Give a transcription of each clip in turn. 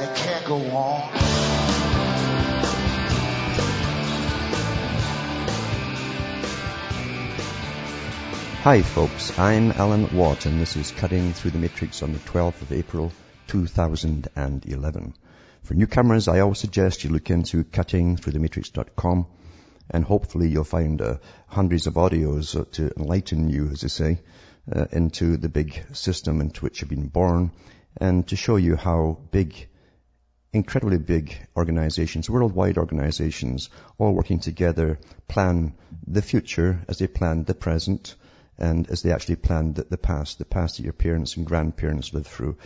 and it can't go on. Hi folks, I'm Alan Watt and this is Cutting Through the Matrix on the 12th of April 2011. For newcomers, I always suggest you look into cuttingthroughthematrix.com and hopefully you'll find uh, hundreds of audios to enlighten you, as they say, uh, into the big system into which you've been born and to show you how big incredibly big organizations, worldwide organizations, all working together, plan the future as they plan the present, and as they actually planned the, the past, the past that your parents and grandparents lived through,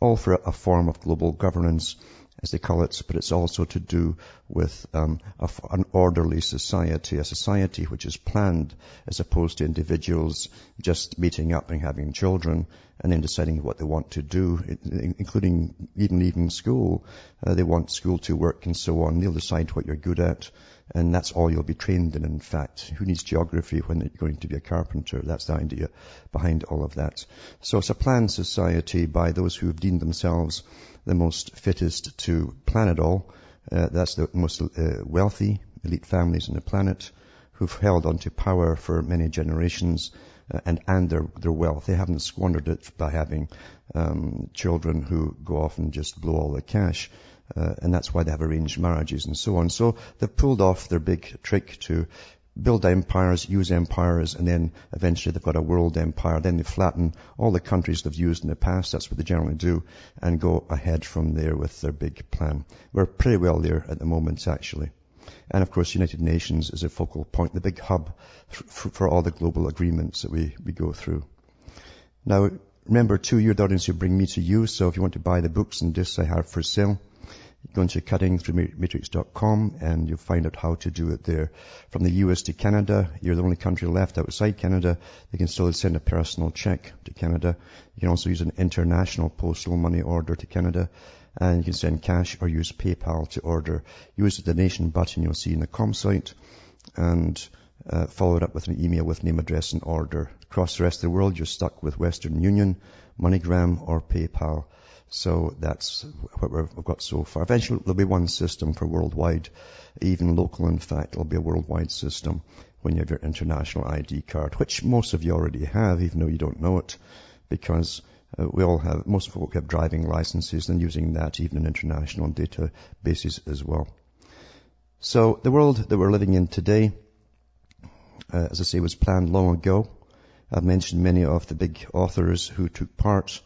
all for a, a form of global governance, as they call it, but it's also to do with um, a, an orderly society, a society which is planned as opposed to individuals just meeting up and having children and then deciding what they want to do, including even leaving school. Uh, they want school to work and so on. They'll decide what you're good at and that's all you'll be trained in, in fact. Who needs geography when you're going to be a carpenter? That's the idea behind all of that. So it's a planned society by those who have deemed themselves the most fittest to plan it all. Uh, that's the most uh, wealthy elite families on the planet who've held onto power for many generations uh, and, and their, their wealth. They haven't squandered it by having um, children who go off and just blow all the cash. Uh, and that's why they have arranged marriages and so on. So they've pulled off their big trick to build empires, use empires, and then eventually they've got a world empire. Then they flatten all the countries they've used in the past. That's what they generally do, and go ahead from there with their big plan. We're pretty well there at the moment, actually. And of course, United Nations is a focal point, the big hub for, for all the global agreements that we, we go through. Now, remember too, you're the audience who bring me to you, so if you want to buy the books and discs I have for sale, Go into cuttingthroughmatrix.com and you'll find out how to do it there. From the US to Canada, you're the only country left outside Canada. They can still send a personal check to Canada. You can also use an international postal money order to Canada. And you can send cash or use PayPal to order. Use the donation button you'll see in the com site and uh, follow it up with an email with name, address and order. Across the rest of the world, you're stuck with Western Union, MoneyGram or PayPal. So that's what we've got so far. Eventually there'll be one system for worldwide, even local in fact, it'll be a worldwide system when you have your international ID card, which most of you already have, even though you don't know it, because uh, we all have, most of folk have driving licenses and using that even in international databases as well. So the world that we're living in today, uh, as I say, was planned long ago. I've mentioned many of the big authors who took part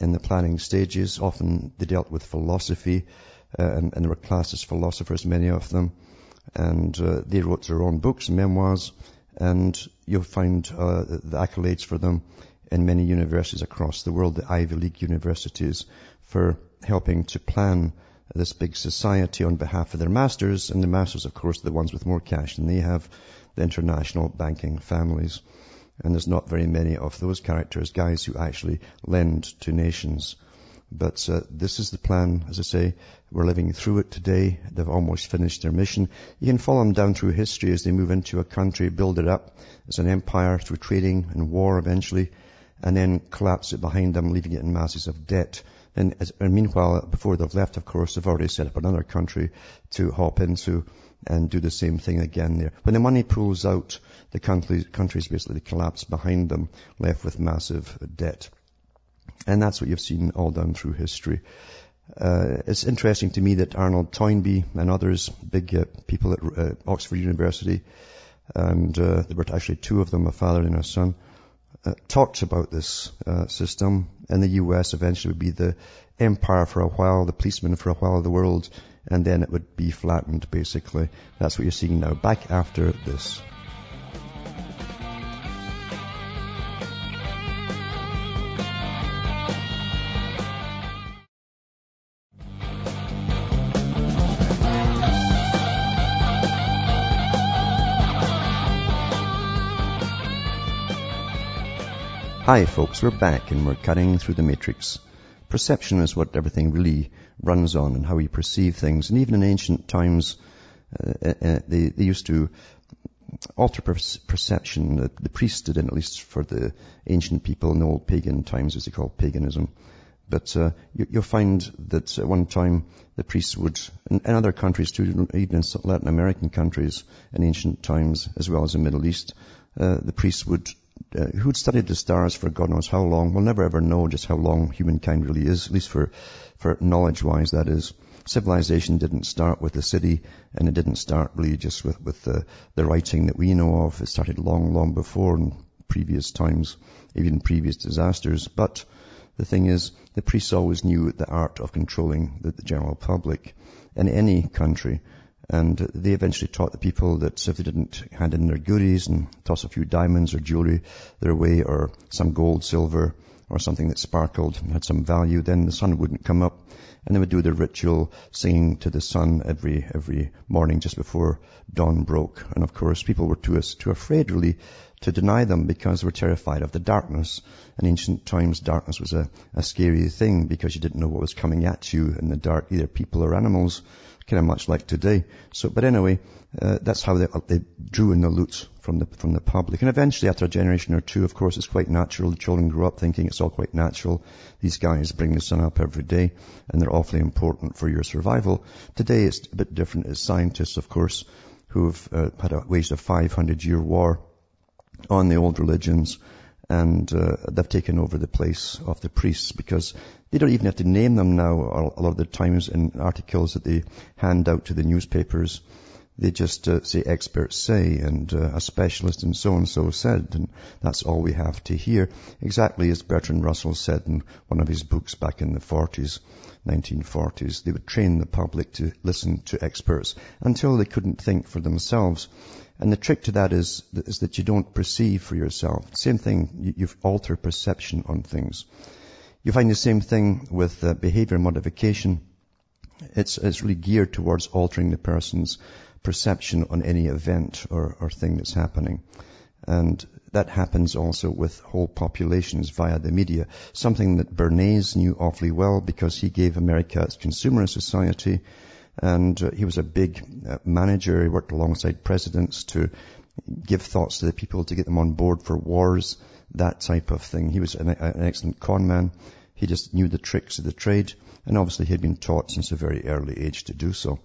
in the planning stages. Often they dealt with philosophy, uh, and, they were classed as philosophers, many of them. And uh, they wrote their own books, memoirs, and you'll find uh, the accolades for them in many universities across the world, the Ivy League universities, for helping to plan this big society on behalf of their masters. And the masters, of course, are the ones with more cash than they have, the international banking families. And there's not very many of those characters, guys who actually lend to nations. But uh, this is the plan, as I say. We're living through it today. They've almost finished their mission. You can follow them down through history as they move into a country, build it up as an empire through trading and war eventually, and then collapse it behind them, leaving it in masses of debt. And, as, and meanwhile, before they've left, of course, they've already set up another country to hop into and do the same thing again there. When the money pulls out, the countries, basically collapse behind them, left with massive debt. And that's what you've seen all down through history. Uh, it's interesting to me that Arnold Toynbee and others, big uh, people at uh, Oxford University, and uh, there were actually two of them, a father and a son, uh, talked about this uh, system. And the US eventually would be the empire for a while, the policeman for a while of the world, and then it would be flattened basically. That's what you're seeing now. Back after this. Hi folks, we're back and we're cutting through the matrix. Perception is what everything really runs on and how we perceive things. And even in ancient times, uh, uh, uh they, they used to alter perception. The, the priests did at least for the ancient people in the old pagan times, as they call paganism. But uh, you, will find that at one time the priests would, in, in, other countries too, even in Latin American countries in ancient times, as well as in the Middle East, uh, the priests would uh, who'd studied the stars for God knows how long, we'll never ever know just how long humankind really is, at least for, for knowledge-wise, that is. Civilization didn't start with the city, and it didn't start really just with, with the, the writing that we know of. It started long, long before in previous times, even previous disasters. But the thing is, the priests always knew the art of controlling the, the general public in any country. And they eventually taught the people that if they didn't hand in their goodies and toss a few diamonds or jewelry their way or some gold, silver, or something that sparkled and had some value, then the sun wouldn't come up. And they would do their ritual singing to the sun every, every morning just before dawn broke. And of course, people were too, too afraid really to deny them because they were terrified of the darkness. In ancient times, darkness was a, a scary thing because you didn't know what was coming at you in the dark, either people or animals kind of much like today. So, but anyway, uh, that's how they, they drew in the loot from the from the public. And eventually, after a generation or two, of course, it's quite natural. The children grow up thinking it's all quite natural. These guys bring the sun up every day, and they're awfully important for your survival. Today, it's a bit different. As scientists, of course, who've uh, had a, waged a 500-year war on the old religions and uh, they've taken over the place of the priests because they don't even have to name them now a lot of the times in articles that they hand out to the newspapers. They just uh, say experts say and uh, a specialist and so and so said and that's all we have to hear. Exactly as Bertrand Russell said in one of his books back in the 40s, 1940s. They would train the public to listen to experts until they couldn't think for themselves. And the trick to that is, is that you don't perceive for yourself. Same thing, you, alter perception on things. You find the same thing with uh, behavior modification. It's, it's really geared towards altering the person's perception on any event or, or thing that's happening. And that happens also with whole populations via the media. Something that Bernays knew awfully well because he gave America its consumerist society and uh, he was a big uh, manager. He worked alongside presidents to give thoughts to the people to get them on board for wars, that type of thing. He was an, an excellent con man. He just knew the tricks of the trade, and obviously he had been taught since a very early age to do so.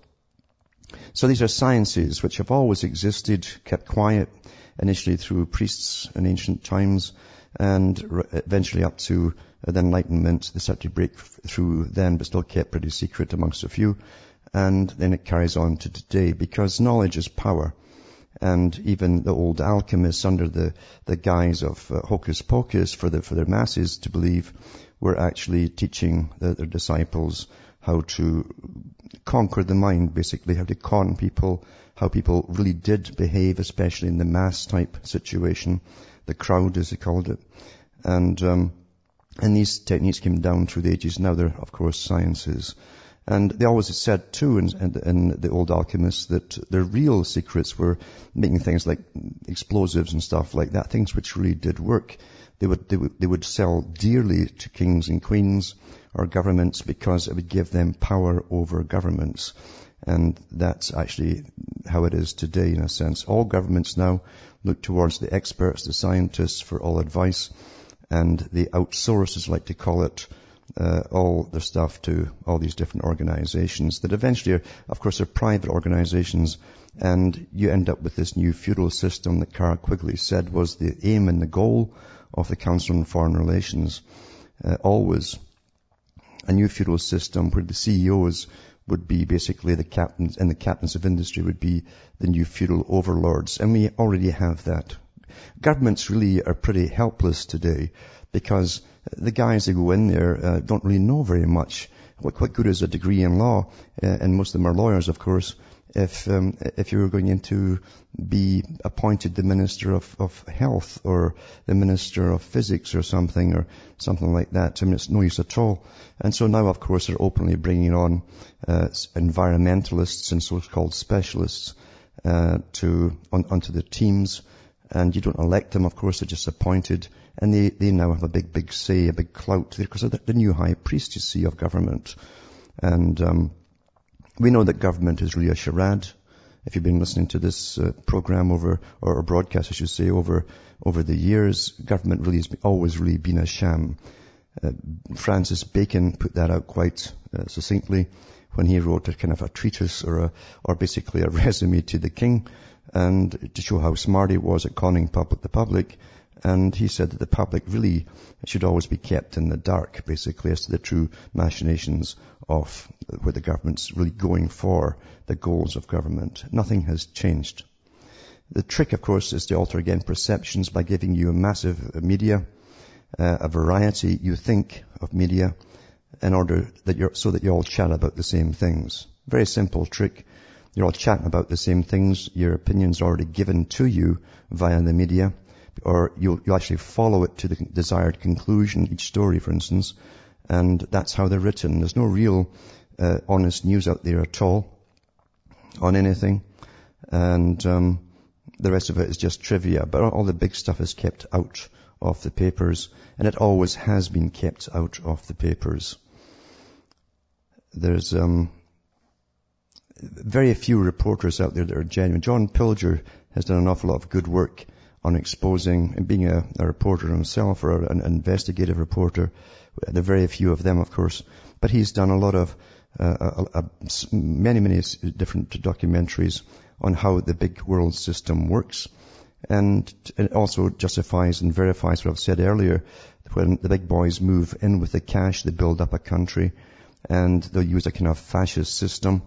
So these are sciences which have always existed, kept quiet, initially through priests in ancient times, and eventually up to the Enlightenment. They started to break through then, but still kept pretty secret amongst a few and then it carries on to today because knowledge is power. And even the old alchemists under the, the guise of uh, hocus pocus for the, for their masses to believe were actually teaching the, their disciples how to conquer the mind, basically, how to con people, how people really did behave, especially in the mass type situation, the crowd as they called it. And, um, and these techniques came down through the ages. Now they're, of course, sciences. And they always said too in, in, in, the old alchemists that their real secrets were making things like explosives and stuff like that, things which really did work. They would, they would, they would sell dearly to kings and queens or governments because it would give them power over governments. And that's actually how it is today in a sense. All governments now look towards the experts, the scientists for all advice and they outsource, as I like to call it, uh, all their stuff to all these different organizations that eventually are, of course, are private organizations and you end up with this new feudal system that Carroll Quigley said was the aim and the goal of the Council on Foreign Relations. Uh, always a new feudal system where the CEOs would be basically the captains and the captains of industry would be the new feudal overlords. And we already have that. Governments really are pretty helpless today because the guys that go in there uh, don't really know very much. What, what good is a degree in law? Uh, and most of them are lawyers, of course. If um, if you were going in to be appointed the minister of, of health or the minister of physics or something or something like that, I mean it's no use at all. And so now, of course, they're openly bringing on uh, environmentalists and so-called specialists uh, to on, onto the teams And you don't elect them, of course, they're just appointed. And they, they now have a big, big say, a big clout because of the, the new high priest, you see, of government. And um, we know that government is really a charade. If you've been listening to this uh, program over, or, broadcast, I should say, over over the years, government really has always really been a sham. Uh, Francis Bacon put that out quite uh, succinctly when he wrote a kind of a treatise or a, or basically a resume to the king and to show how smart he was at conning public, the public. And he said that the public really should always be kept in the dark, basically, as to the true machinations of where the government's really going for the goals of government. Nothing has changed. The trick, of course, is to alter again perceptions by giving you a massive media, uh, a variety, you think, of media, in order that you're, so that you all chat about the same things. Very simple trick. You're all chatting about the same things. Your opinion's already given to you via the media, or you'll, you actually follow it to the desired conclusion, each story, for instance, and that's how they're written. There's no real uh, honest news out there at all on anything, and um, the rest of it is just trivia. But all the big stuff is kept out of the papers, and it always has been kept out of the papers. There's um, very few reporters out there that are genuine. John Pilger has done an awful lot of good work on exposing and being a, a reporter himself or an investigative reporter. There are very few of them, of course, but he's done a lot of uh, many, many different documentaries on how the big world system works. And it also justifies and verifies what I've said earlier. When the big boys move in with the cash, they build up a country and they'll use a kind of fascist system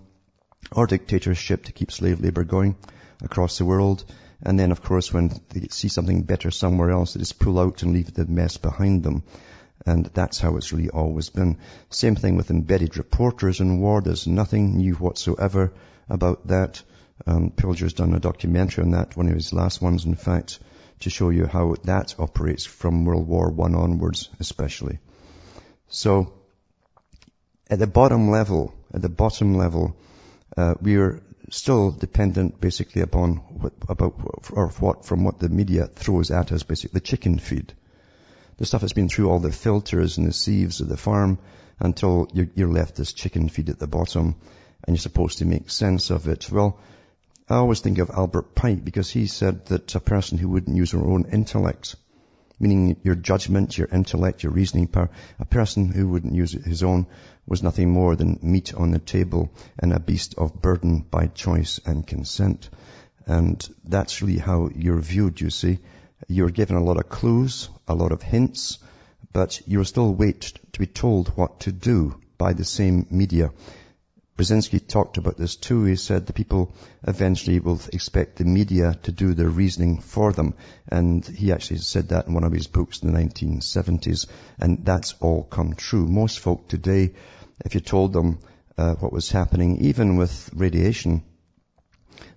or dictatorship to keep slave labor going across the world. And then, of course, when they see something better somewhere else, they just pull out and leave the mess behind them. And that's how it's really always been. Same thing with embedded reporters in war. There's nothing new whatsoever about that. Um, Pilger's done a documentary on that, one of his last ones, in fact, to show you how that operates from World War One onwards, especially. So, at the bottom level, at the bottom level, uh, we are still dependent basically upon what, about, or what, from what the media throws at us, basically the chicken feed. The stuff that's been through all the filters and the sieves of the farm until you're, you're left this chicken feed at the bottom and you're supposed to make sense of it. Well, I always think of Albert Pike because he said that a person who wouldn't use their own intellect, meaning your judgment, your intellect, your reasoning power, a person who wouldn't use his own was nothing more than meat on the table and a beast of burden by choice and consent. And that's really how you're viewed, you see. You're given a lot of clues, a lot of hints, but you're still wait to be told what to do by the same media. Brzezinski talked about this too. He said the people eventually will expect the media to do their reasoning for them. And he actually said that in one of his books in the 1970s. And that's all come true. Most folk today, if you told them uh, what was happening, even with radiation,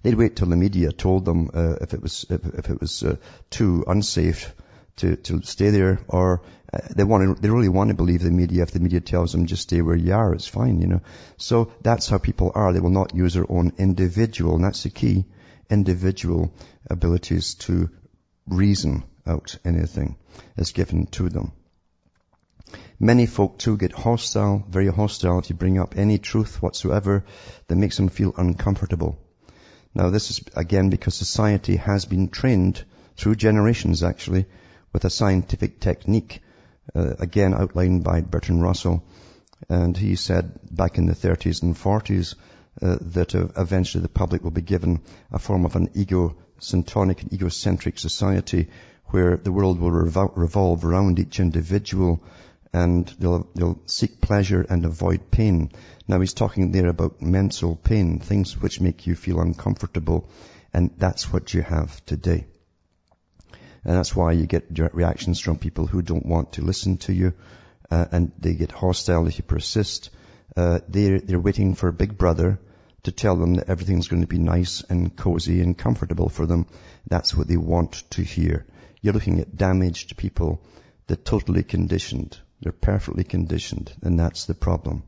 they'd wait till the media told them uh, if it was if, if it was uh, too unsafe to, to stay there or uh, they want to, they really want to believe the media. If the media tells them just stay where you are, it's fine, you know. So that's how people are. They will not use their own individual, and that's the key, individual abilities to reason out anything is given to them. Many folk too get hostile, very hostile if you bring up any truth whatsoever that makes them feel uncomfortable. Now this is again because society has been trained through generations actually with a scientific technique, uh, again outlined by Bertrand Russell. And he said back in the 30s and 40s uh, that uh, eventually the public will be given a form of an egocentric and egocentric society where the world will revol- revolve around each individual and they'll, they'll seek pleasure and avoid pain. Now he's talking there about mental pain, things which make you feel uncomfortable, and that's what you have today. And that's why you get direct reactions from people who don't want to listen to you, uh, and they get hostile if you persist. Uh, they're, they're waiting for Big Brother to tell them that everything's going to be nice and cozy and comfortable for them. That's what they want to hear. You're looking at damaged people. They're totally conditioned. They're perfectly conditioned, and that's the problem.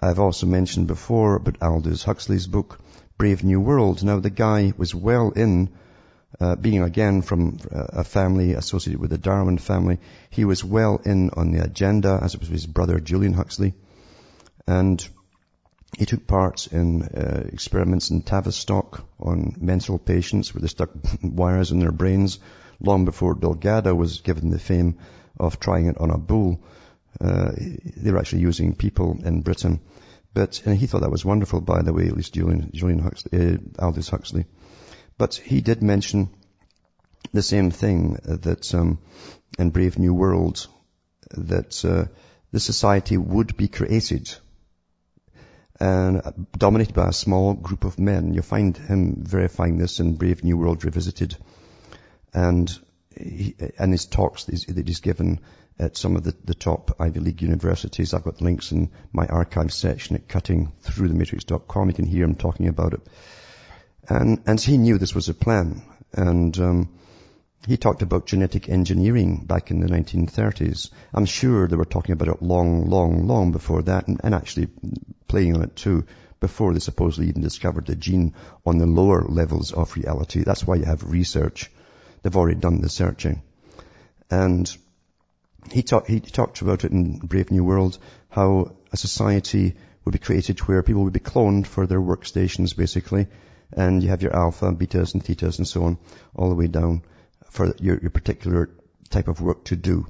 I've also mentioned before about Aldous Huxley's book, Brave New World. Now the guy was well in uh, being again from a family associated with the Darwin family, he was well in on the agenda, as it was his brother Julian Huxley. And he took part in uh, experiments in Tavistock on mental patients where they stuck wires in their brains long before Delgado was given the fame of trying it on a bull. Uh, they were actually using people in Britain. But and he thought that was wonderful, by the way, at least Julian, Julian Huxley, uh, Aldous Huxley. But he did mention the same thing that um, in Brave New World that uh, the society would be created and dominated by a small group of men. You'll find him verifying this in Brave New World Revisited. And he, and his talks that he's given at some of the, the, top Ivy League universities. I've got links in my archive section at cuttingthroughthematrix.com. You can hear him talking about it. And, and he knew this was a plan. And, um, he talked about genetic engineering back in the 1930s. I'm sure they were talking about it long, long, long before that and, and actually playing on it too before they supposedly even discovered the gene on the lower levels of reality. That's why you have research. They've already done the searching. And he, talk, he talked about it in Brave New World, how a society would be created where people would be cloned for their workstations basically. And you have your alpha, betas and thetas and so on all the way down for your, your particular type of work to do.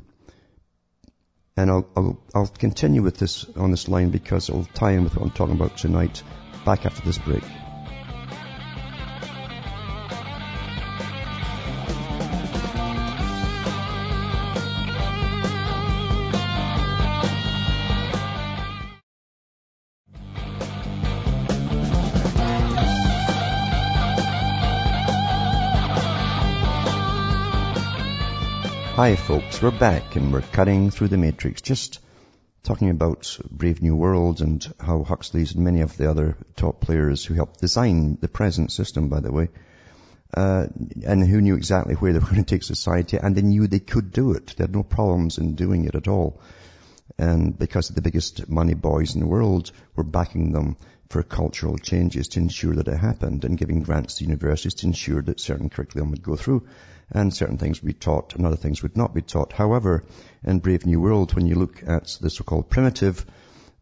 And I'll, I'll, I'll continue with this on this line because it'll tie in with what I'm talking about tonight back after this break. Hi folks, we're back and we're cutting through the matrix, just talking about Brave New World and how Huxley's and many of the other top players who helped design the present system, by the way, uh, and who knew exactly where they were going to take society and they knew they could do it. They had no problems in doing it at all. And because the biggest money boys in the world were backing them for cultural changes to ensure that it happened and giving grants to universities to ensure that certain curriculum would go through and certain things would be taught and other things would not be taught. However, in Brave New World, when you look at the so-called primitive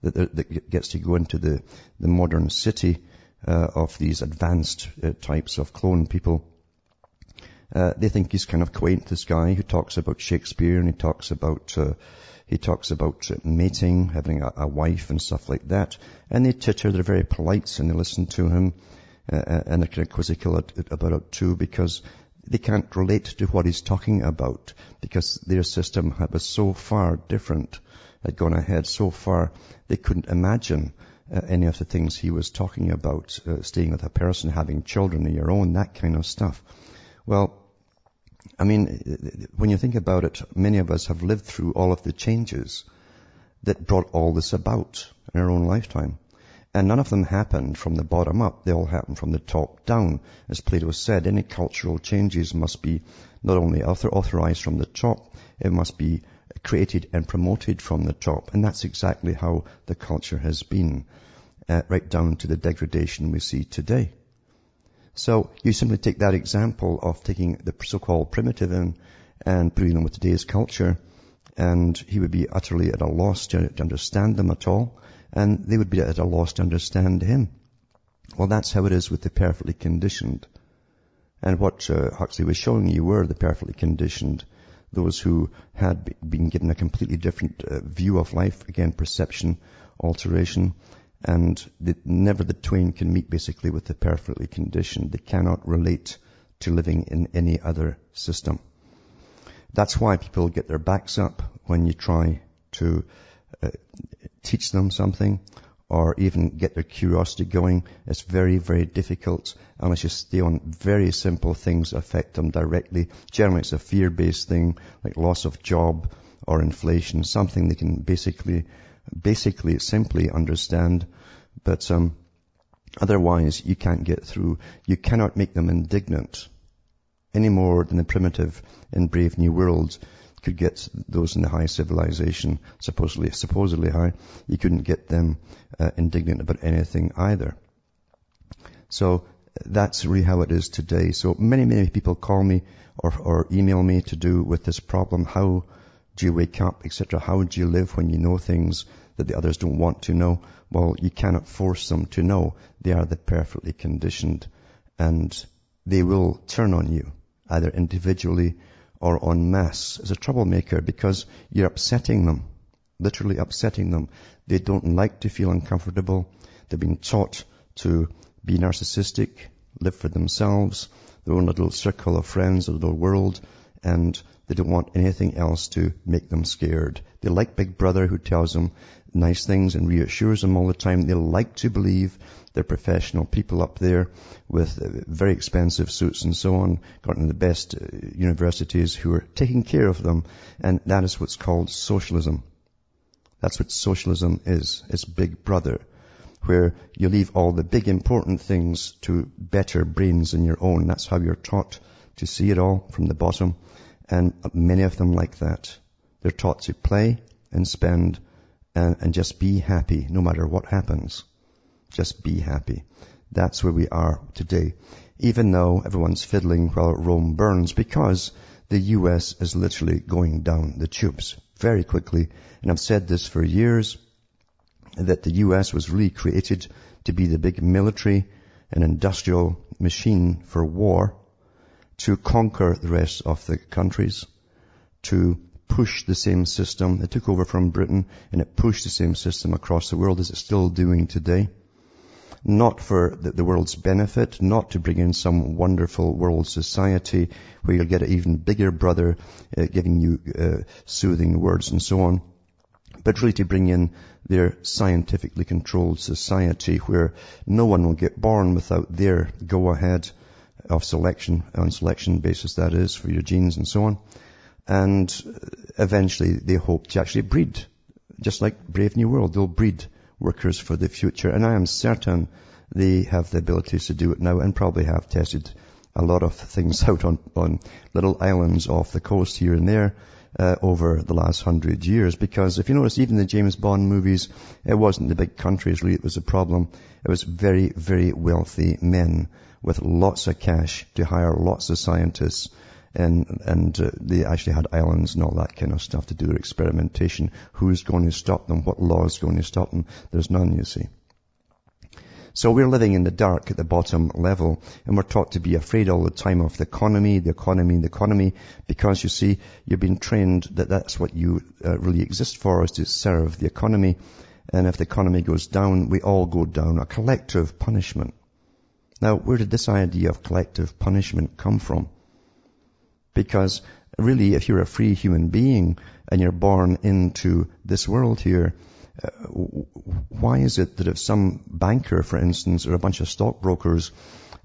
that, that gets to go into the, the modern city uh, of these advanced uh, types of clone people, uh, they think he's kind of quaint, this guy who talks about Shakespeare and he talks about, uh, he talks about mating, having a, a, wife and stuff like that. And they titter, they're very polite and they listen to him, uh, uh and they're kind of quizzical about it too because they can't relate to what he's talking about because their system was so far different, had gone ahead so far, they couldn't imagine uh, any of the things he was talking about, uh, staying with a person, having children of your own, that kind of stuff. Well, I mean, when you think about it, many of us have lived through all of the changes that brought all this about in our own lifetime. And none of them happened from the bottom up. They all happened from the top down. As Plato said, any cultural changes must be not only author- authorized from the top, it must be created and promoted from the top. And that's exactly how the culture has been, uh, right down to the degradation we see today. So you simply take that example of taking the so-called primitive in and putting them with today's culture, and he would be utterly at a loss to, to understand them at all and they would be at a loss to understand him. Well, that's how it is with the perfectly conditioned. And what uh, Huxley was showing you were the perfectly conditioned, those who had been given a completely different uh, view of life, again, perception, alteration, and the, never the twain can meet basically with the perfectly conditioned. They cannot relate to living in any other system. That's why people get their backs up when you try to uh, teach them something or even get their curiosity going. It's very, very difficult unless you stay on very simple things that affect them directly. Generally it's a fear-based thing like loss of job or inflation, something they can basically, basically simply understand. But, um, otherwise you can't get through. You cannot make them indignant any more than the primitive in Brave New World could get those in the high civilization, supposedly, supposedly high, you couldn't get them uh, indignant about anything either. So that's really how it is today. So many, many people call me or, or email me to do with this problem. How do you wake up, etc.? How do you live when you know things that the others don't want to know? Well, you cannot force them to know. They are the perfectly conditioned and they will turn on you either individually or en masse as a troublemaker because you're upsetting them, literally upsetting them. They don't like to feel uncomfortable. They've been taught to be narcissistic, live for themselves, their own little circle of friends, their little world, and they don't want anything else to make them scared. They like Big Brother who tells them nice things and reassures them all the time. They like to believe they're professional people up there with uh, very expensive suits and so on, gotten the best uh, universities who are taking care of them. And that is what's called socialism. That's what socialism is. It's Big Brother where you leave all the big important things to better brains than your own. That's how you're taught to see it all from the bottom. And many of them like that. They're taught to play and spend and, and just be happy no matter what happens. Just be happy. That's where we are today. Even though everyone's fiddling while Rome burns because the US is literally going down the tubes very quickly. And I've said this for years that the US was really created to be the big military and industrial machine for war to conquer the rest of the countries, to push the same system. It took over from Britain and it pushed the same system across the world as it's still doing today. Not for the world's benefit, not to bring in some wonderful world society where you'll get an even bigger brother uh, giving you uh, soothing words and so on, but really to bring in their scientifically controlled society where no one will get born without their go ahead of selection, on selection basis that is, for your genes and so on. And eventually they hope to actually breed, just like Brave New World, they'll breed workers for the future. And I am certain they have the abilities to do it now and probably have tested a lot of things out on, on little islands off the coast here and there uh, over the last hundred years. Because if you notice, even the James Bond movies, it wasn't the big countries really it was a problem. It was very, very wealthy men with lots of cash to hire lots of scientists and and uh, they actually had islands and all that kind of stuff to do their experimentation. Who's going to stop them? What law is going to stop them? There's none, you see. So we're living in the dark at the bottom level and we're taught to be afraid all the time of the economy, the economy, the economy, because you see, you've been trained that that's what you uh, really exist for is to serve the economy. And if the economy goes down, we all go down, a collective punishment. Now, where did this idea of collective punishment come from? Because really, if you're a free human being and you're born into this world here, uh, why is it that if some banker, for instance, or a bunch of stockbrokers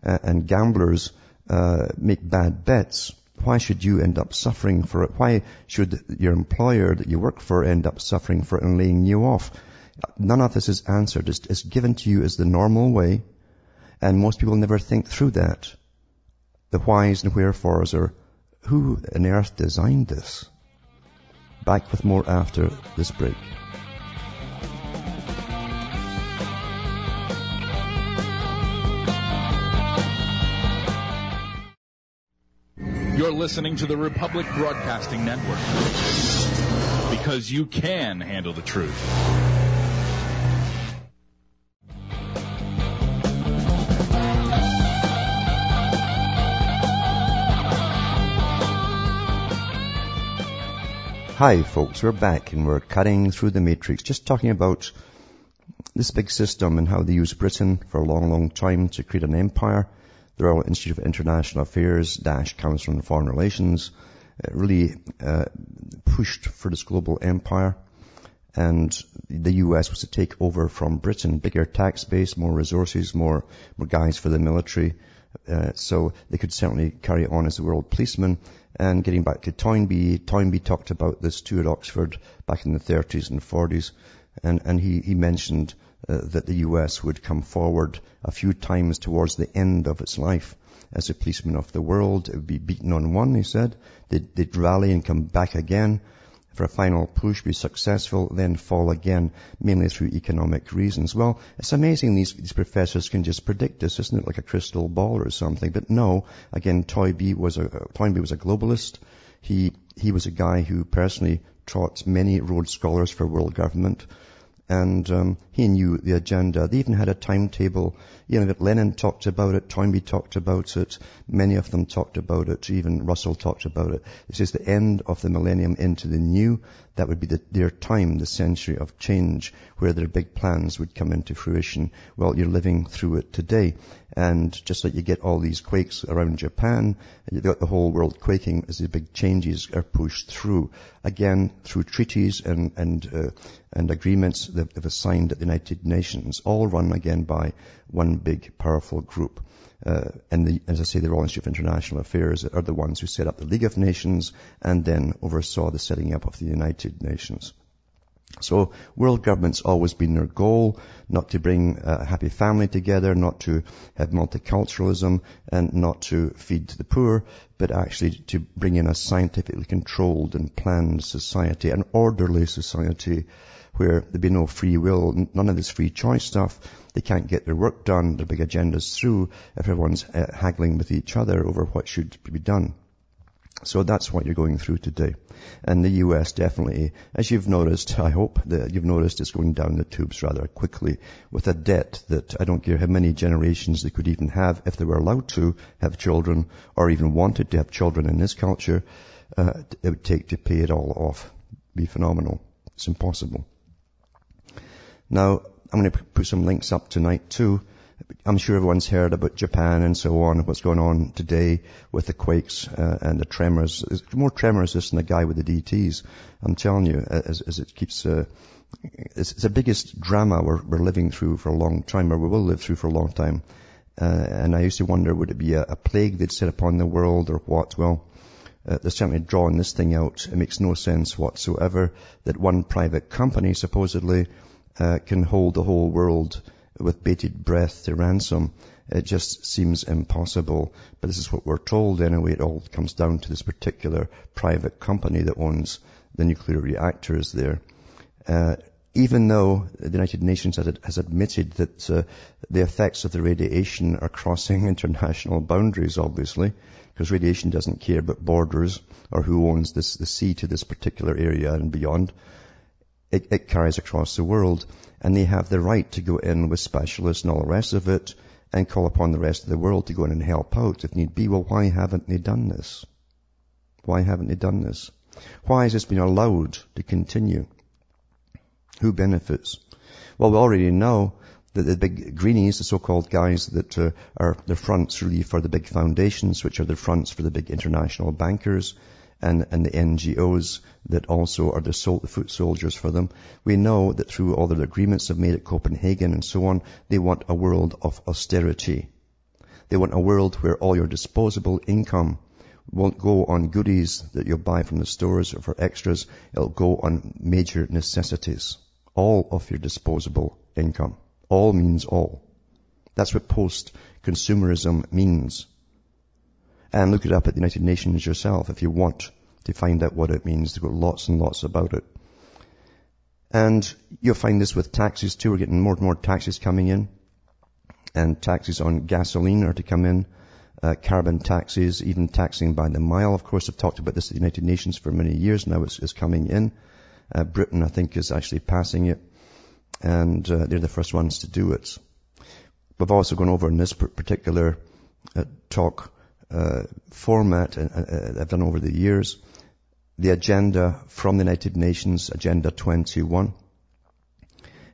uh, and gamblers uh, make bad bets, why should you end up suffering for it? Why should your employer that you work for end up suffering for it and laying you off? None of this is answered. It's, it's given to you as the normal way, and most people never think through that. The whys and wherefores are who on earth designed this? Back with more after this break. You're listening to the Republic Broadcasting Network because you can handle the truth. Hi folks, we're back and we're cutting through the matrix, just talking about this big system and how they use Britain for a long, long time to create an empire the Royal Institute of International Affairs, Dash Council on Foreign Relations, uh, really uh, pushed for this global empire. And the US was to take over from Britain, bigger tax base, more resources, more, more guys for the military. Uh, so they could certainly carry on as the world policeman. And getting back to Toynbee, Toynbee talked about this too at Oxford back in the 30s and 40s. And, and he, he mentioned uh, that the US would come forward a few times towards the end of its life as a policeman of the world. It would be beaten on one, he said. They'd, they'd rally and come back again. For a final push, be successful, then fall again, mainly through economic reasons. Well, it's amazing these, these professors can just predict this, isn't it? Like a crystal ball or something. But no, again, Toynbee was a, Toynbee was a globalist. He, he was a guy who personally taught many Rhodes Scholars for world government and um, he knew the agenda. They even had a timetable. You know, Lenin talked about it, Toynbee talked about it, many of them talked about it, even Russell talked about it. This is the end of the millennium into the new. That would be the, their time, the century of change, where their big plans would come into fruition. Well, you're living through it today. And just like you get all these quakes around Japan, you've got the whole world quaking as the big changes are pushed through. Again, through treaties and, and, uh, and agreements that they've signed at United Nations, all run again by one big powerful group. Uh, and the, as I say, the Royal Institute of International Affairs are the ones who set up the League of Nations and then oversaw the setting up of the United Nations. So world government's always been their goal, not to bring a happy family together, not to have multiculturalism, and not to feed the poor, but actually to bring in a scientifically controlled and planned society, an orderly society where there'd be no free will, none of this free choice stuff. They can't get their work done, their big agendas through if everyone's uh, haggling with each other over what should be done. So that's what you're going through today. And the US definitely, as you've noticed, I hope that you've noticed is going down the tubes rather quickly with a debt that I don't care how many generations they could even have if they were allowed to have children or even wanted to have children in this culture, uh, it would take to pay it all off. Be phenomenal. It's impossible. Now, I'm going to put some links up tonight too I'm sure everyone's heard about Japan and so on, what's going on today with the quakes uh, and the tremors. There's more tremors than the guy with the DTs. I'm telling you, as, as it keeps, uh, it's, it's, the biggest drama we're, we're, living through for a long time, or we will live through for a long time. Uh, and I used to wonder, would it be a, a plague they'd set upon the world or what? Well, uh, they're certainly drawing this thing out. It makes no sense whatsoever that one private company supposedly uh, can hold the whole world with bated breath to ransom. It just seems impossible. But this is what we're told anyway. It all comes down to this particular private company that owns the nuclear reactors there. Uh, even though the United Nations has admitted that uh, the effects of the radiation are crossing international boundaries, obviously, because radiation doesn't care about borders or who owns this, the sea to this particular area and beyond. It, it carries across the world and they have the right to go in with specialists and all the rest of it and call upon the rest of the world to go in and help out if need be. Well, why haven't they done this? Why haven't they done this? Why has this been allowed to continue? Who benefits? Well, we already know that the big greenies, the so-called guys that uh, are the fronts really for the big foundations, which are the fronts for the big international bankers, and, and the NGOs that also are the, sol- the foot soldiers for them. We know that through all the agreements they've made at Copenhagen and so on, they want a world of austerity. They want a world where all your disposable income won't go on goodies that you'll buy from the stores or for extras. It'll go on major necessities. All of your disposable income. All means all. That's what post-consumerism means. And look it up at the United Nations yourself if you want to find out what it means. There's got lots and lots about it. And you'll find this with taxes too. We're getting more and more taxes coming in. And taxes on gasoline are to come in. Uh, carbon taxes, even taxing by the mile. Of course, I've talked about this at the United Nations for many years now. It's, it's coming in. Uh, Britain, I think, is actually passing it. And uh, they're the first ones to do it. We've also gone over in this particular uh, talk uh, format uh, I've done over the years, the agenda from the United Nations, Agenda 21,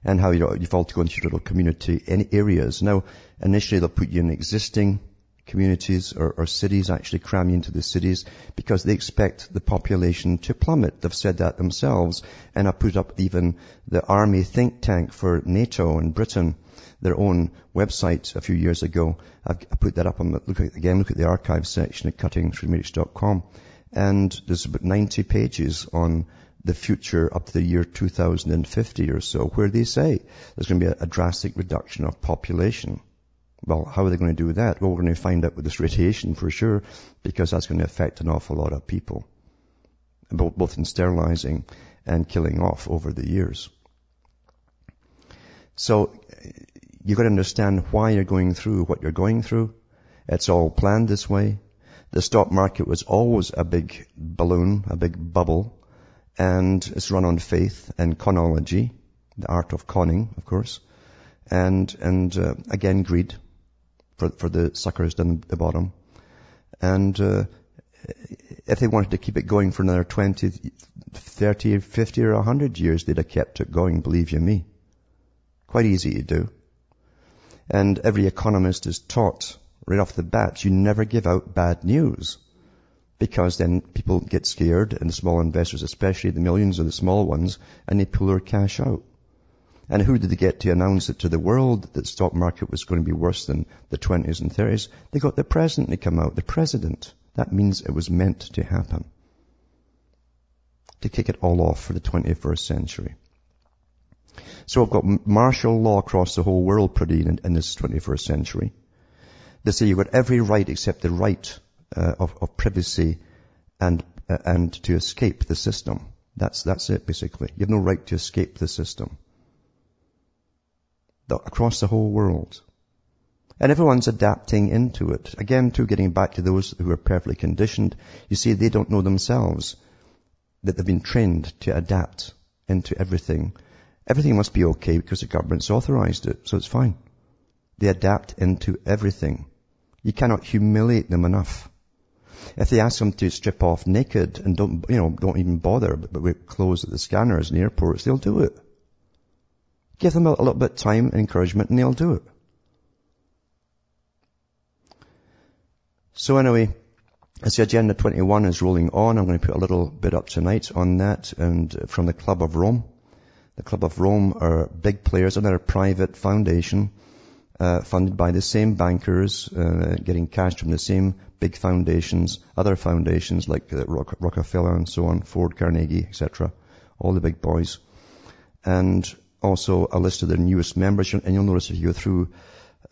and how you've all to go into your little community areas. Now, initially they'll put you in existing communities or, or, cities, actually cram you into the cities because they expect the population to plummet. They've said that themselves. And I put up even the army think tank for NATO and Britain their own website a few years ago. I've, I put that up on the, look at, again, look at the archive section at cuttingthroughthematrix.com. And there's about 90 pages on the future up to the year 2050 or so, where they say there's going to be a, a drastic reduction of population. Well, how are they going to do that? Well, we're going to find out with this radiation for sure, because that's going to affect an awful lot of people. both in sterilizing and killing off over the years. So you've got to understand why you're going through what you're going through. It's all planned this way. The stock market was always a big balloon, a big bubble, and it's run on faith and conology, the art of conning, of course, and and uh, again greed for for the suckers down the bottom, and uh, if they wanted to keep it going for another 20, 30, 50 or 100 years, they'd have kept it going, believe you me. Quite easy to do. And every economist is taught right off the bat, you never give out bad news. Because then people get scared, and the small investors especially, the millions of the small ones, and they pull their cash out. And who did they get to announce it to the world that the stock market was going to be worse than the 20s and 30s? They got the president to come out, the president. That means it was meant to happen. To kick it all off for the 21st century. So we've got martial law across the whole world pretty in, in this 21st century. They say you've got every right except the right uh, of, of, privacy and uh, and to escape the system. That's that's it basically. You have no right to escape the system. The, across the whole world. And everyone's adapting into it. Again, too, getting back to those who are perfectly conditioned, you see, they don't know themselves that they've been trained to adapt into everything. Everything must be okay because the government's authorized it, so it's fine. They adapt into everything. You cannot humiliate them enough. If they ask them to strip off naked and don't, you know, don't even bother, but with clothes at the scanners and airports, they'll do it. Give them a, little bit of time and encouragement and they'll do it. So anyway, as the Agenda 21 is rolling on, I'm going to put a little bit up tonight on that and uh, from the Club of Rome. The Club of Rome are big players. and they're a private foundation uh, funded by the same bankers, uh, getting cash from the same big foundations, other foundations like uh, Rock- Rockefeller and so on, Ford, Carnegie, etc. All the big boys. And also a list of their newest members. And you'll notice if you go through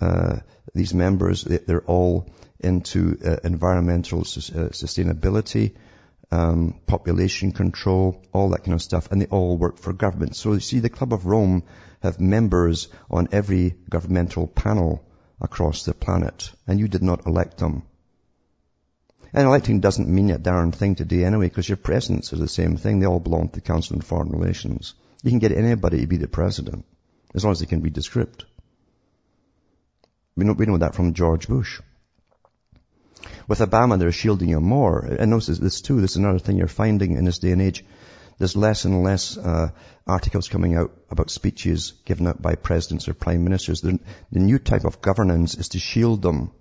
uh, these members, they're all into uh, environmental uh, sustainability, um, population control, all that kind of stuff, and they all work for government. So you see, the Club of Rome have members on every governmental panel across the planet, and you did not elect them. And electing doesn't mean a darn thing today anyway, because your presidents are the same thing. They all belong to the Council on Foreign Relations. You can get anybody to be the president, as long as they can read the script. We know, we know that from George Bush. With Obama, they're shielding him more. And notice this too, this is another thing you're finding in this day and age. There's less and less uh, articles coming out about speeches given out by presidents or prime ministers. The, the new type of governance is to shield them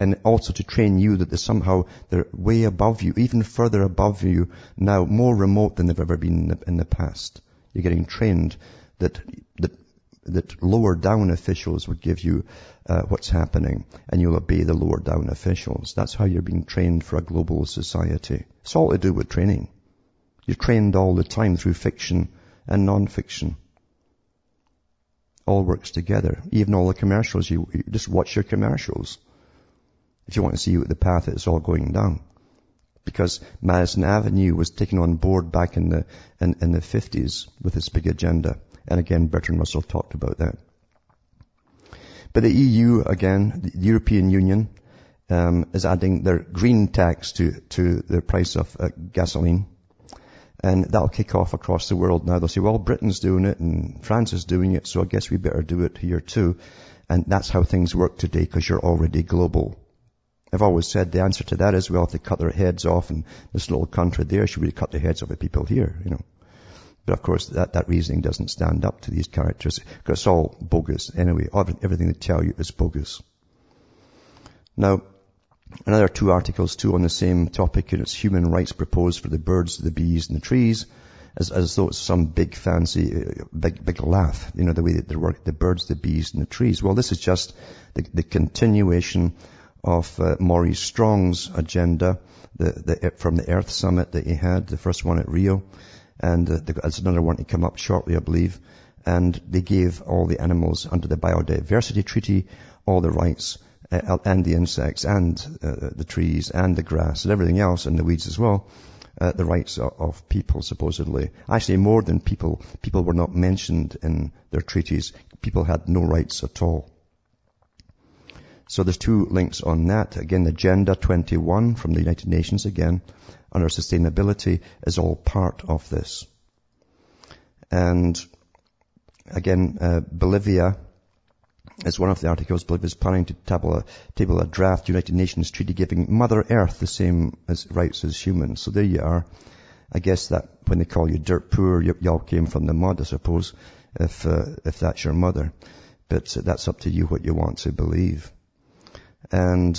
and also to train you that they're somehow they're way above you, even further above you now, more remote than they've ever been in the, in the past. You're getting trained that that that lower down officials would give you uh, what's happening and you'll obey the lower down officials. That's how you're being trained for a global society. It's all to do with training. You're trained all the time through fiction and non-fiction. All works together. Even all the commercials, you, you just watch your commercials. If you want to see the path it's all going down. Because Madison Avenue was taken on board back in the, in, in the 50s with this big agenda. And again, Bertrand Russell talked about that. But the EU, again, the European Union, um, is adding their green tax to, to the price of uh, gasoline. And that'll kick off across the world now. They'll say, well, Britain's doing it and France is doing it, so I guess we better do it here too. And that's how things work today because you're already global. I've always said the answer to that is, well, if they cut their heads off in this little country there, should we cut the heads off the people here, you know? But of course, that, that reasoning doesn't stand up to these characters because it's all bogus. Anyway, everything they tell you is bogus. Now, another two articles too on the same topic, and it's human rights proposed for the birds, the bees, and the trees, as, as though it's some big fancy, uh, big, big laugh, you know, the way that they work, the birds, the bees, and the trees. Well, this is just the, the continuation of uh, Maurice Strong's agenda the, the, from the Earth Summit that he had, the first one at Rio and uh, there's another one to come up shortly, I believe. And they gave all the animals under the biodiversity treaty all the rights, uh, and the insects, and uh, the trees, and the grass, and everything else, and the weeds as well, uh, the rights of, of, people, supposedly. Actually, more than people. People were not mentioned in their treaties. People had no rights at all. So there's two links on that. Again, Agenda 21 from the United Nations again, under sustainability is all part of this. And again, uh, Bolivia is one of the articles. Bolivia is planning to table a, table a draft United Nations treaty giving Mother Earth the same as rights as humans. So there you are. I guess that when they call you dirt poor, y'all came from the mud, I suppose, if uh, if that's your mother. But that's up to you what you want to believe. And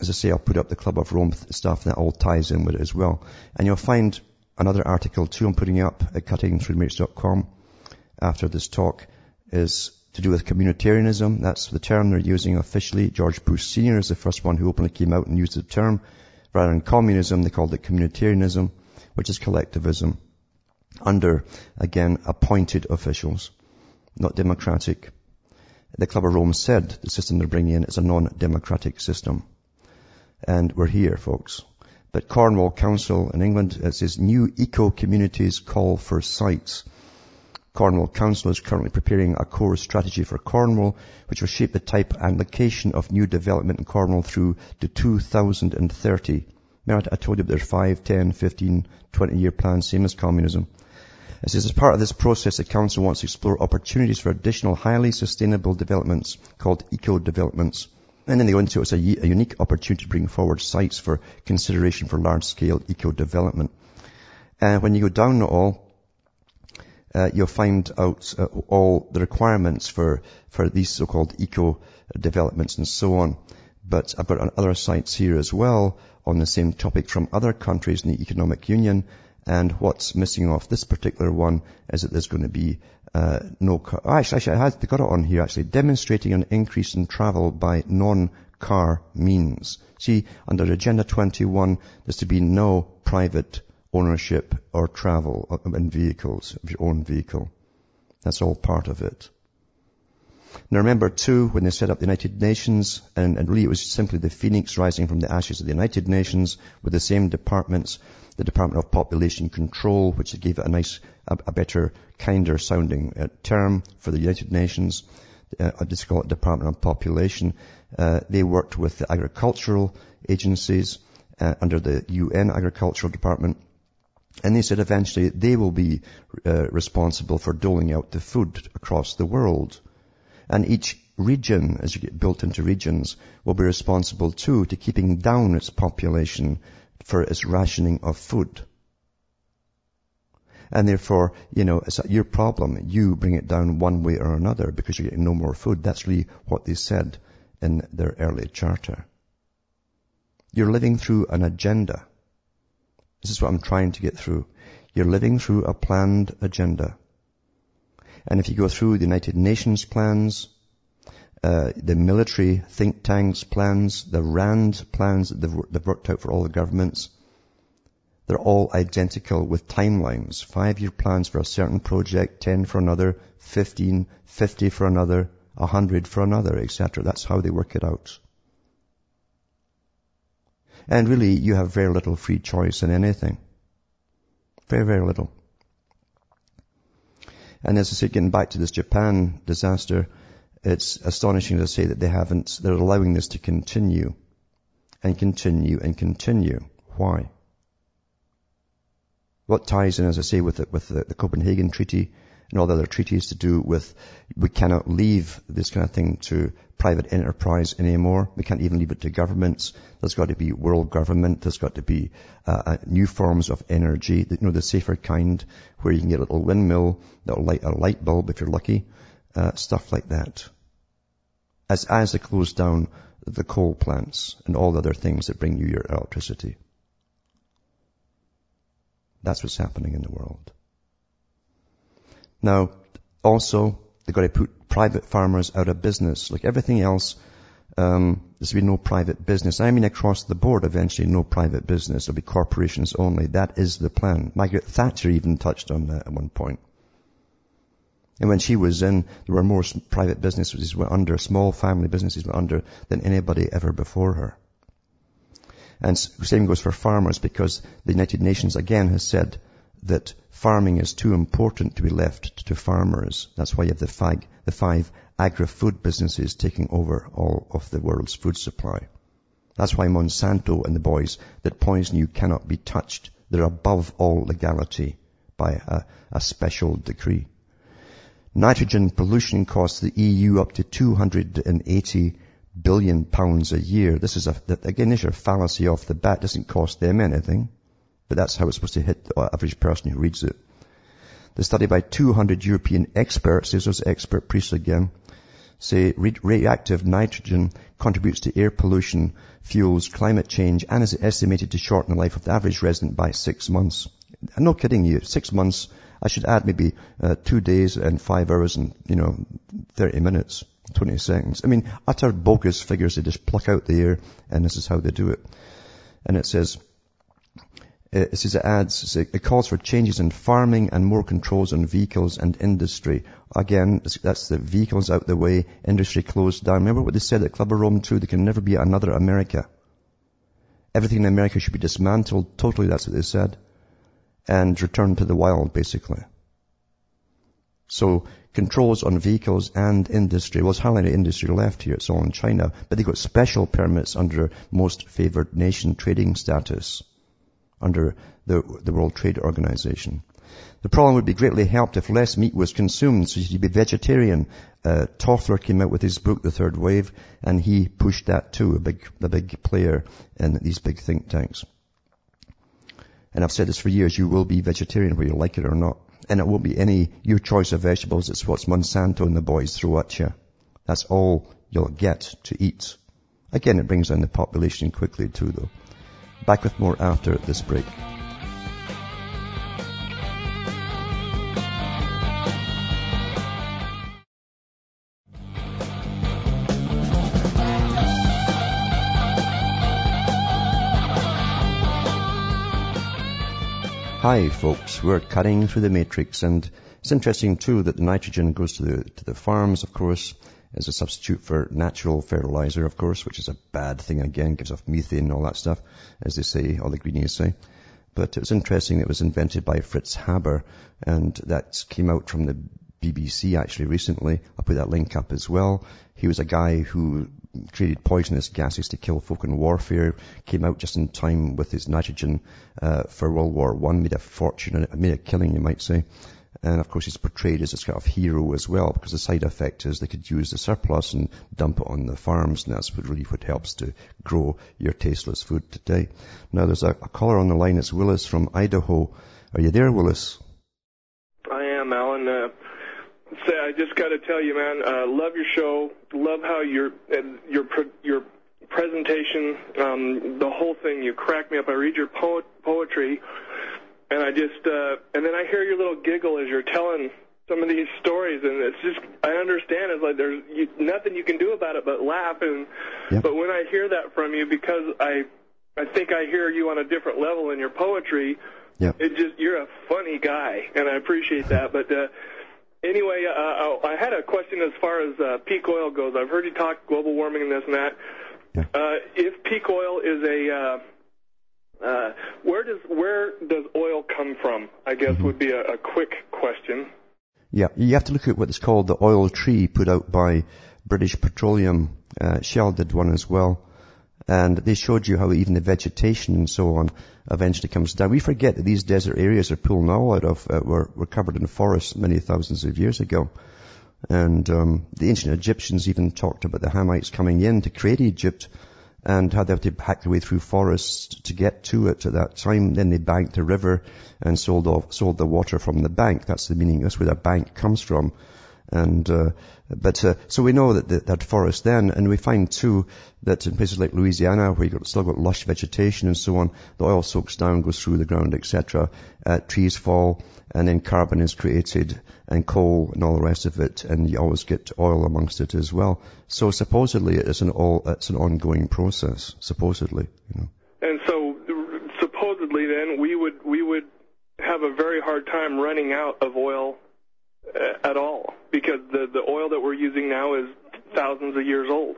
as I say, I'll put up the Club of Rome stuff and that all ties in with it as well. And you'll find another article too I'm putting up at cuttingthroughthematrix.com after this talk is to do with communitarianism. That's the term they're using officially. George Bush Sr. is the first one who openly came out and used the term. Rather than communism, they called it communitarianism, which is collectivism under, again, appointed officials, not democratic. The Club of Rome said the system they're bringing in is a non-democratic system. And we're here, folks. But Cornwall Council in England, it says new eco-communities call for sites. Cornwall Council is currently preparing a core strategy for Cornwall, which will shape the type and location of new development in Cornwall through to 2030. Remember I told you there's 5, 10, 15, 20 year plans, same as communism. It says, as part of this process, the Council wants to explore opportunities for additional highly sustainable developments called eco-developments. And then they go into it's a, a unique opportunity to bring forward sites for consideration for large-scale eco-development. And when you go down it all, uh, you'll find out uh, all the requirements for, for these so-called eco developments and so on. But I've got other sites here as well on the same topic from other countries in the Economic Union. And what's missing off this particular one is that there's going to be uh, no car. Oh, actually, actually, I had got it on here actually, demonstrating an increase in travel by non-car means. See, under Agenda 21, there's to be no private ownership or travel in vehicles, of your own vehicle. That's all part of it. Now remember too, when they set up the United Nations, and, and, really it was simply the phoenix rising from the ashes of the United Nations with the same departments, the Department of Population Control, which gave it a nice, a, a better, kinder sounding uh, term for the United Nations, uh, just call it Department of Population. Uh, they worked with the agricultural agencies uh, under the UN Agricultural Department and they said eventually they will be uh, responsible for doling out the food across the world. And each region, as you get built into regions, will be responsible too to keeping down its population for its rationing of food. And therefore, you know, it's your problem. You bring it down one way or another because you're getting no more food. That's really what they said in their early charter. You're living through an agenda. This is what I'm trying to get through. You're living through a planned agenda. And if you go through the United Nations plans, uh, the military think tanks plans, the RAND plans that they've, they've worked out for all the governments, they're all identical with timelines. Five-year plans for a certain project, 10 for another, 15, 50 for another, 100 for another, etc. That's how they work it out. And really, you have very little free choice in anything. Very, very little. And as I said, getting back to this Japan disaster, it's astonishing to say that they haven't, they're allowing this to continue and continue and continue. Why? What ties in, as I say, with the, with the, the Copenhagen Treaty and all the other treaties to do with we cannot leave this kind of thing to private enterprise anymore. We can't even leave it to governments. There's got to be world government. There's got to be uh, uh, new forms of energy, you know, the safer kind, where you can get a little windmill that'll light a light bulb if you're lucky, uh, stuff like that. As as they close down the coal plants and all the other things that bring you your electricity. That's what's happening in the world. Now, also, they've got to put private farmers out of business. Like everything else, um, there's be no private business. I mean across the board eventually no private business. There'll be corporations only. That is the plan. Margaret Thatcher even touched on that at one point. And when she was in, there were more private businesses went under, small family businesses went under than anybody ever before her. And same goes for farmers because the United Nations again has said that farming is too important to be left to farmers. That's why you have the, five, the five agri-food businesses taking over all of the world's food supply. That's why Monsanto and the boys that poison you cannot be touched. They're above all legality by a, a special decree. Nitrogen pollution costs the EU up to 280 billion pounds a year. This is a, again, this is a fallacy off the bat. It doesn't cost them anything, but that's how it's supposed to hit the average person who reads it. The study by 200 European experts, this was expert priests again, say reactive nitrogen contributes to air pollution, fuels climate change, and is estimated to shorten the life of the average resident by six months. I'm not kidding you. Six months. I should add maybe uh, two days and five hours and, you know, 30 minutes, 20 seconds. I mean, utter bogus figures. They just pluck out the air and this is how they do it. And it says, Uh, it says it adds, it calls for changes in farming and more controls on vehicles and industry. Again, that's the vehicles out the way, industry closed down. Remember what they said at Club of Rome too, There can never be another America. Everything in America should be dismantled. Totally, that's what they said. And returned to the wild, basically. So, controls on vehicles and industry. Well, it's hardly any industry left here. It's all in China. But they've got special permits under most favored nation trading status under the, the World Trade Organization. The problem would be greatly helped if less meat was consumed, so you'd be vegetarian. Uh, Toffler came out with his book, The Third Wave, and he pushed that too, a big, a big player in these big think tanks. And I've said this for years, you will be vegetarian whether you like it or not. And it won't be any, your choice of vegetables, it's what Monsanto and the boys throw at you. That's all you'll get to eat. Again, it brings down the population quickly too though. Back with more after this break. Hi folks, we're cutting through the matrix and it's interesting too that the nitrogen goes to the, to the farms of course as a substitute for natural fertilizer, of course, which is a bad thing again, gives off methane and all that stuff, as they say, all the greenies say. But it was interesting, it was invented by Fritz Haber, and that came out from the BBC actually recently. I'll put that link up as well. He was a guy who created poisonous gases to kill folk in warfare, came out just in time with his nitrogen uh, for World War One, made a fortune, made a killing, you might say. And of course he's portrayed as this kind of hero as well because the side effect is they could use the surplus and dump it on the farms and that's what really what helps to grow your tasteless food today. Now there's a, a caller on the line. It's Willis from Idaho. Are you there, Willis? I am, Alan. Uh, say, I just got to tell you, man, uh, love your show. Love how your uh, your your presentation, um, the whole thing. You crack me up. I read your po- poetry and I just uh, and then I hear your little giggle as you're telling some of these stories, and it's just I understand it's like there's you, nothing you can do about it but laugh. And yep. but when I hear that from you, because I I think I hear you on a different level in your poetry. Yep. It just you're a funny guy, and I appreciate that. But uh, anyway, uh, I had a question as far as uh, peak oil goes. I've heard you talk global warming and this and that. Yeah. Uh, if peak oil is a uh, uh, where does where does oil come from? I guess mm-hmm. would be a, a, quick question. Yeah, you have to look at what's called the oil tree put out by British Petroleum. Uh, Shell did one as well, and they showed you how even the vegetation and so on eventually comes down. We forget that these desert areas are pulling oil out of uh, were, were covered in forests many thousands of years ago. And um, the ancient Egyptians even talked about the Hamites coming in to create Egypt and how they have to hack their way through forests to get to it at that time. Then they banked the river and sold off, sold the water from the bank. That's the meaning. That's where the bank comes from. And, uh, but, uh, so we know that, that, forest then, and we find too that in places like Louisiana, where you've got, still got lush vegetation and so on, the oil soaks down, goes through the ground, etc. Uh, trees fall, and then carbon is created, and coal and all the rest of it, and you always get oil amongst it as well. So supposedly it's an all, it's an ongoing process, supposedly, you know. And so, supposedly then, we would, we would have a very hard time running out of oil Uh, at all because the the oil that we're using now is thousands of years old.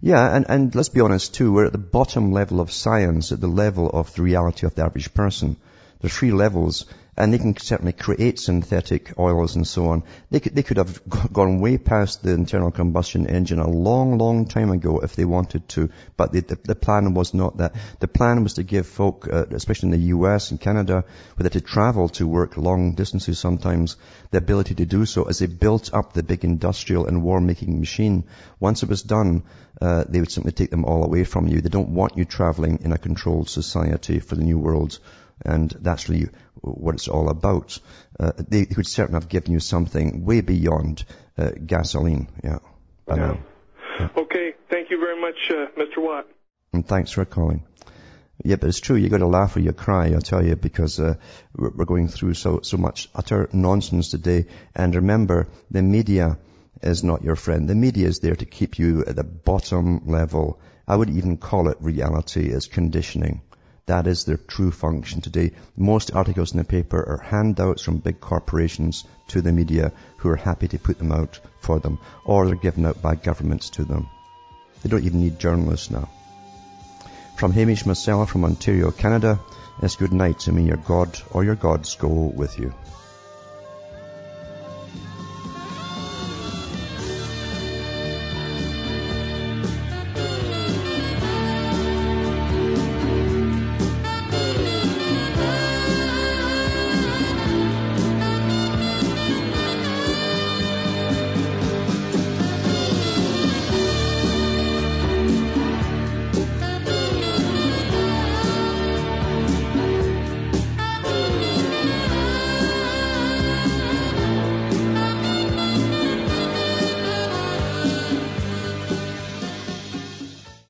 Yeah, and, and let's be honest too, we're at the bottom level of science, at the level of the reality of the average person. There's three levels and they can certainly create synthetic oils and so on. They could, they could have gone way past the internal combustion engine a long, long time ago if they wanted to, but the, the, the plan was not that. The plan was to give folk, uh, especially in the US and Canada, where they had to travel to work long distances sometimes, the ability to do so as they built up the big industrial and war-making machine. Once it was done, uh, they would simply take them all away from you. They don't want you traveling in a controlled society for the new world and that's really what it's all about. Uh, they, could certainly have given you something way beyond uh, gasoline. Yeah. yeah. yeah. Okay. Thank you very much, uh, Mr. Watt. And thanks for calling. Yeah, but it's true. You got to laugh or you cry. I tell you, because uh, we're going through so so much utter nonsense today. And remember, the media is not your friend. The media is there to keep you at the bottom level. I would even call it reality. It's conditioning. That is their true function today. Most articles in the paper are handouts from big corporations to the media who are happy to put them out for them, or they're given out by governments to them. They don't even need journalists now. From Hamish myself from Ontario, Canada, it's good night to me. Your God or your gods go with you.